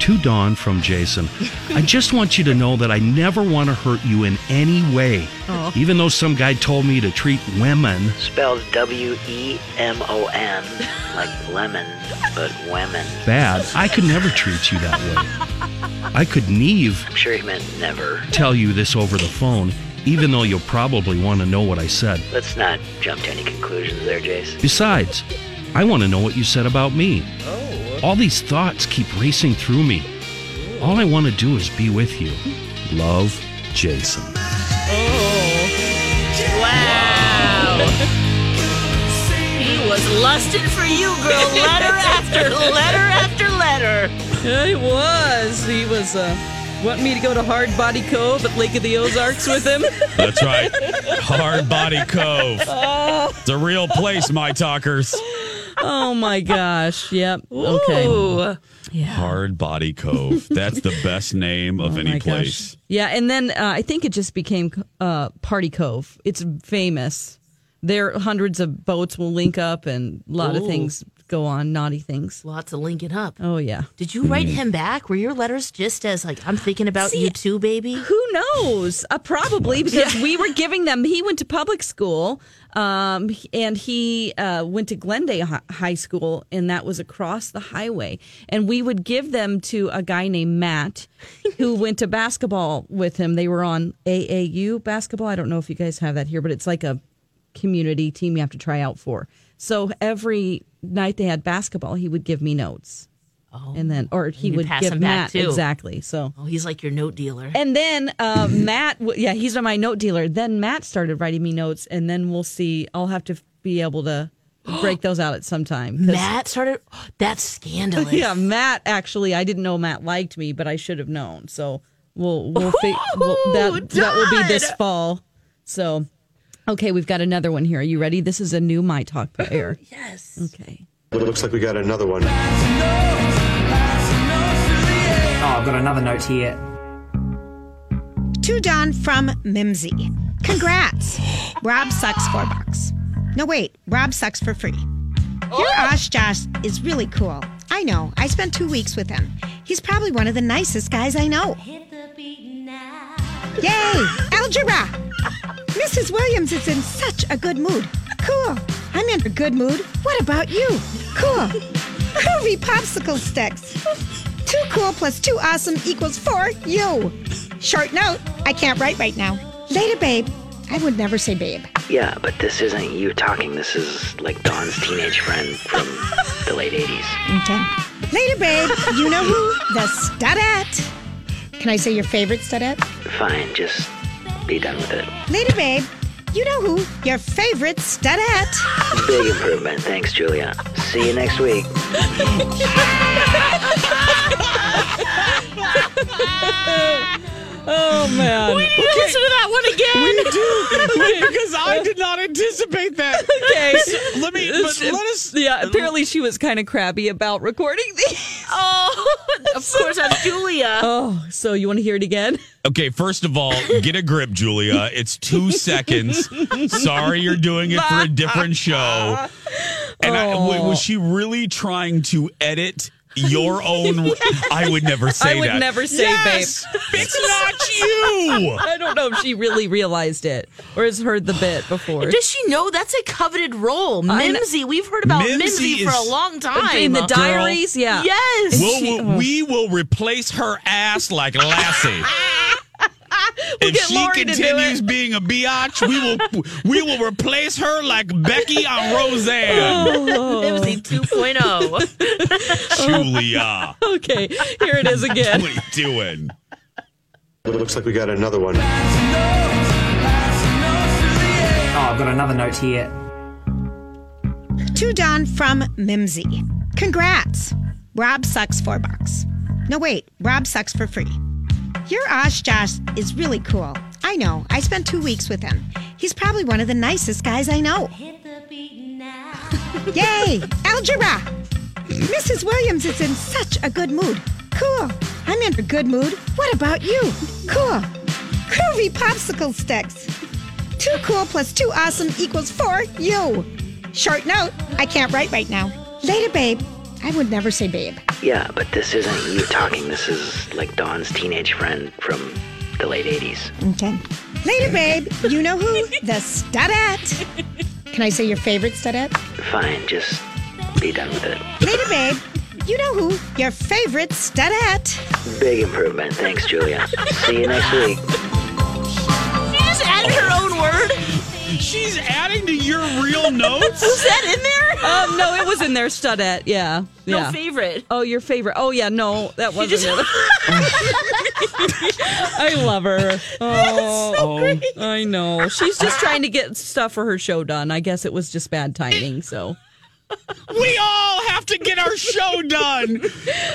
To Dawn from Jason, I just want you to know that I never want to hurt you in any way. Even though some guy told me to treat women Spelled W E M O N, like lemon, but women. bad, I could never treat you that way. I could Neve I'm sure he meant never. tell you this over the phone, even though you'll probably want to know what I said. Let's not jump to any conclusions there, Jace. Besides, I want to know what you said about me. Oh. All these thoughts keep racing through me. All I want to do is be with you. Love, Jason. Oh. Wow. He was lusting for you, girl. Letter after letter after letter. Yeah, he was. He was uh, wanting me to go to Hard Body Cove at Lake of the Ozarks with him. That's right. Hard Body Cove. oh, It's a real place, my talkers. Oh my gosh. Yep. Okay. Ooh. Hard Body Cove. That's the best name of Oh any place. gosh. Yeah, and then uh, I think it just became uh, Party Cove. It's famous. There, hundreds of boats will link up, and a lot of things go on, naughty things. Lots of linking up. Oh yeah. Did you write him back? Were your letters just as like I'm thinking about See, you too, baby? Who knows? Uh, probably because we were giving them. He went to public school, um, and he uh, went to Glendale High School, and that was across the highway. And we would give them to a guy named Matt, who went to basketball with him. They were on AAU basketball. I don't know if you guys have that here, but it's like a community team you have to try out for. So every night they had basketball, he would give me notes. Oh. And then, or he you'd would pass give them back, Matt too. exactly. So Oh, he's like your note dealer. and then uh, Matt, w- yeah, he's my note dealer. Then Matt started writing me notes, and then we'll see. I'll have to be able to break those out at some time. Matt started. That's scandalous. yeah, Matt. Actually, I didn't know Matt liked me, but I should have known. So we'll we'll, fi- we'll that that will be this fall. So okay, we've got another one here. Are you ready? This is a new my talk player. Yes. Okay. It looks like we got another one. Oh, I've got another note here. To Dawn from Mimsy. Congrats. Rob sucks four bucks. No, wait. Rob sucks for free. Your oh! Osh Josh is really cool. I know. I spent two weeks with him. He's probably one of the nicest guys I know. Yay! Algebra! Mrs. Williams is in such a good mood. Cool. I'm in a good mood. What about you? Cool. Groovy popsicle sticks. Two cool plus two awesome equals four you. Short note. I can't write right now. Later, babe. I would never say babe. Yeah, but this isn't you talking. This is like Dawn's teenage friend from the late 80s. Okay. Later, babe. You know who? The studette. Can I say your favorite studette? Fine, just be done with it. Later, babe. You know who? Your favorite studette. Big improvement. Thanks, Julia. See you next week. Oh man. We need to listen to that that one again? We do because I did not anticipate that. Okay. So, let me but let us. Yeah, apparently she was kind of crabby about recording these. Oh, of course, I'm Julia. Oh, so you want to hear it again? Okay, first of all, get a grip, Julia. It's two seconds. Sorry, you're doing it for a different show. And I, oh. w- was she really trying to edit? Your own. I would never say that. I would that. never say, yes, It's not you. I don't know if she really realized it or has heard the bit before. Does she know that's a coveted role? Mimsy. We've heard about Mimsy Mimsy, for a long time. In the diaries, yeah. Yes. We'll, she- we'll- we will replace her ass like Lassie. if get she Lori continues being a biatch, we will we will replace her like Becky on Roseanne. Mimsy 2.0. Julia, Okay, here it is again. what are you doing? It looks like we got another one. Oh, I've got another note here. To Dawn from Mimsy. Congrats. Rob sucks four bucks. No, wait. Rob sucks for free. Your Osh Josh is really cool. I know. I spent two weeks with him. He's probably one of the nicest guys I know. Yay! Algebra! Mrs. Williams is in such a good mood. Cool. I'm in a good mood. What about you? Cool. Groovy popsicle sticks. Two cool plus two awesome equals four you. Short note, I can't write right now. Later, babe. I would never say babe. Yeah, but this isn't you talking. This is like Dawn's teenage friend from the late 80s. Okay. Later, babe. You know who? The studette. Can I say your favorite studette? Fine, just be done with it. Later, babe. You know who? Your favorite studette. Big improvement. Thanks, Julia. See you next week. She's adding to your real notes. Was that in there? Um, no, it was in there, studette. Yeah, No yeah. favorite. Oh, your favorite. Oh, yeah, no, that wasn't just- it. I love her. Oh, I know. She's just trying to get stuff for her show done. I guess it was just bad timing. So We all have to get our show done.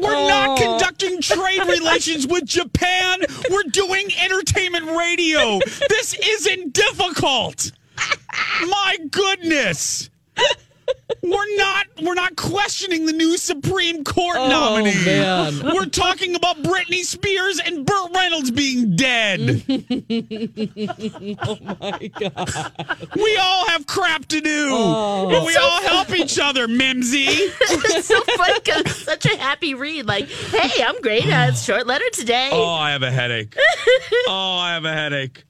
We're not Oh. conducting trade relations with Japan. We're doing entertainment radio. This isn't difficult. My goodness. We're not we're not questioning the new Supreme Court Oh, nominee. man. We're talking about Britney Spears and Burt Reynolds being dead. oh my god. we all have crap to do. Oh. But we all help each other, Mimsy. it's so funny because such a happy read. Like, hey, I'm great. Uh, it's short letter today. Oh, I have a headache. oh, I have a headache.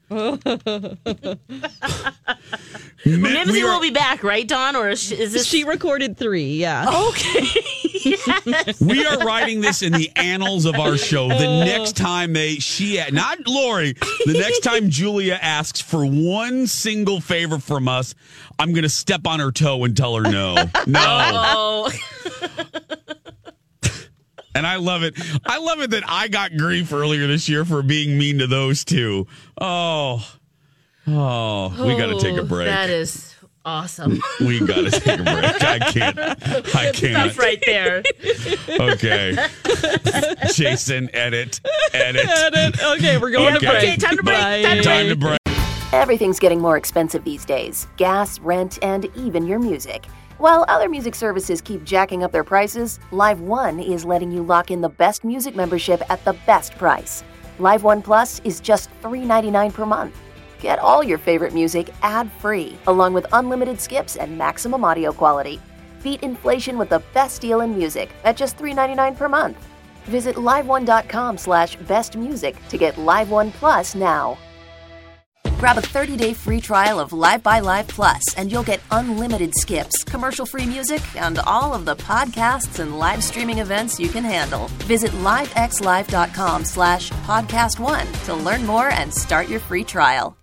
Mi- Mimsy we are- will be back, right, Dawn? Or is, is this? She recorded three. Yeah. okay. yes. we are writing this in the annals of our show. The oh. next time they she not Lori, the next time Julia asks for one single favor from us, I'm gonna step on her toe and tell her no. No. Oh. And I love it. I love it that I got grief earlier this year for being mean to those two. Oh. Oh, we got to take a Oh, break. That is awesome. We got to take a break. I can't. I can't. Stuff right there. Okay. Jason, edit, edit. Edit. Okay, we're going Okay. to break. Okay, time to break. Bye. Time to Time to break. Everything's getting more expensive these days gas, rent, and even your music. While other music services keep jacking up their prices, Live One is letting you lock in the best music membership at the best price. Live One Plus is just $3.99 per month. Get all your favorite music ad free, along with unlimited skips and maximum audio quality. Beat inflation with the best deal in music at just $3.99 per month. Visit liveone.com slash bestmusic to get Live One Plus now. Grab a 30-day free trial of Live by Live Plus, and you'll get unlimited skips, commercial-free music, and all of the podcasts and live streaming events you can handle. Visit livexlive.com slash podcast one to learn more and start your free trial.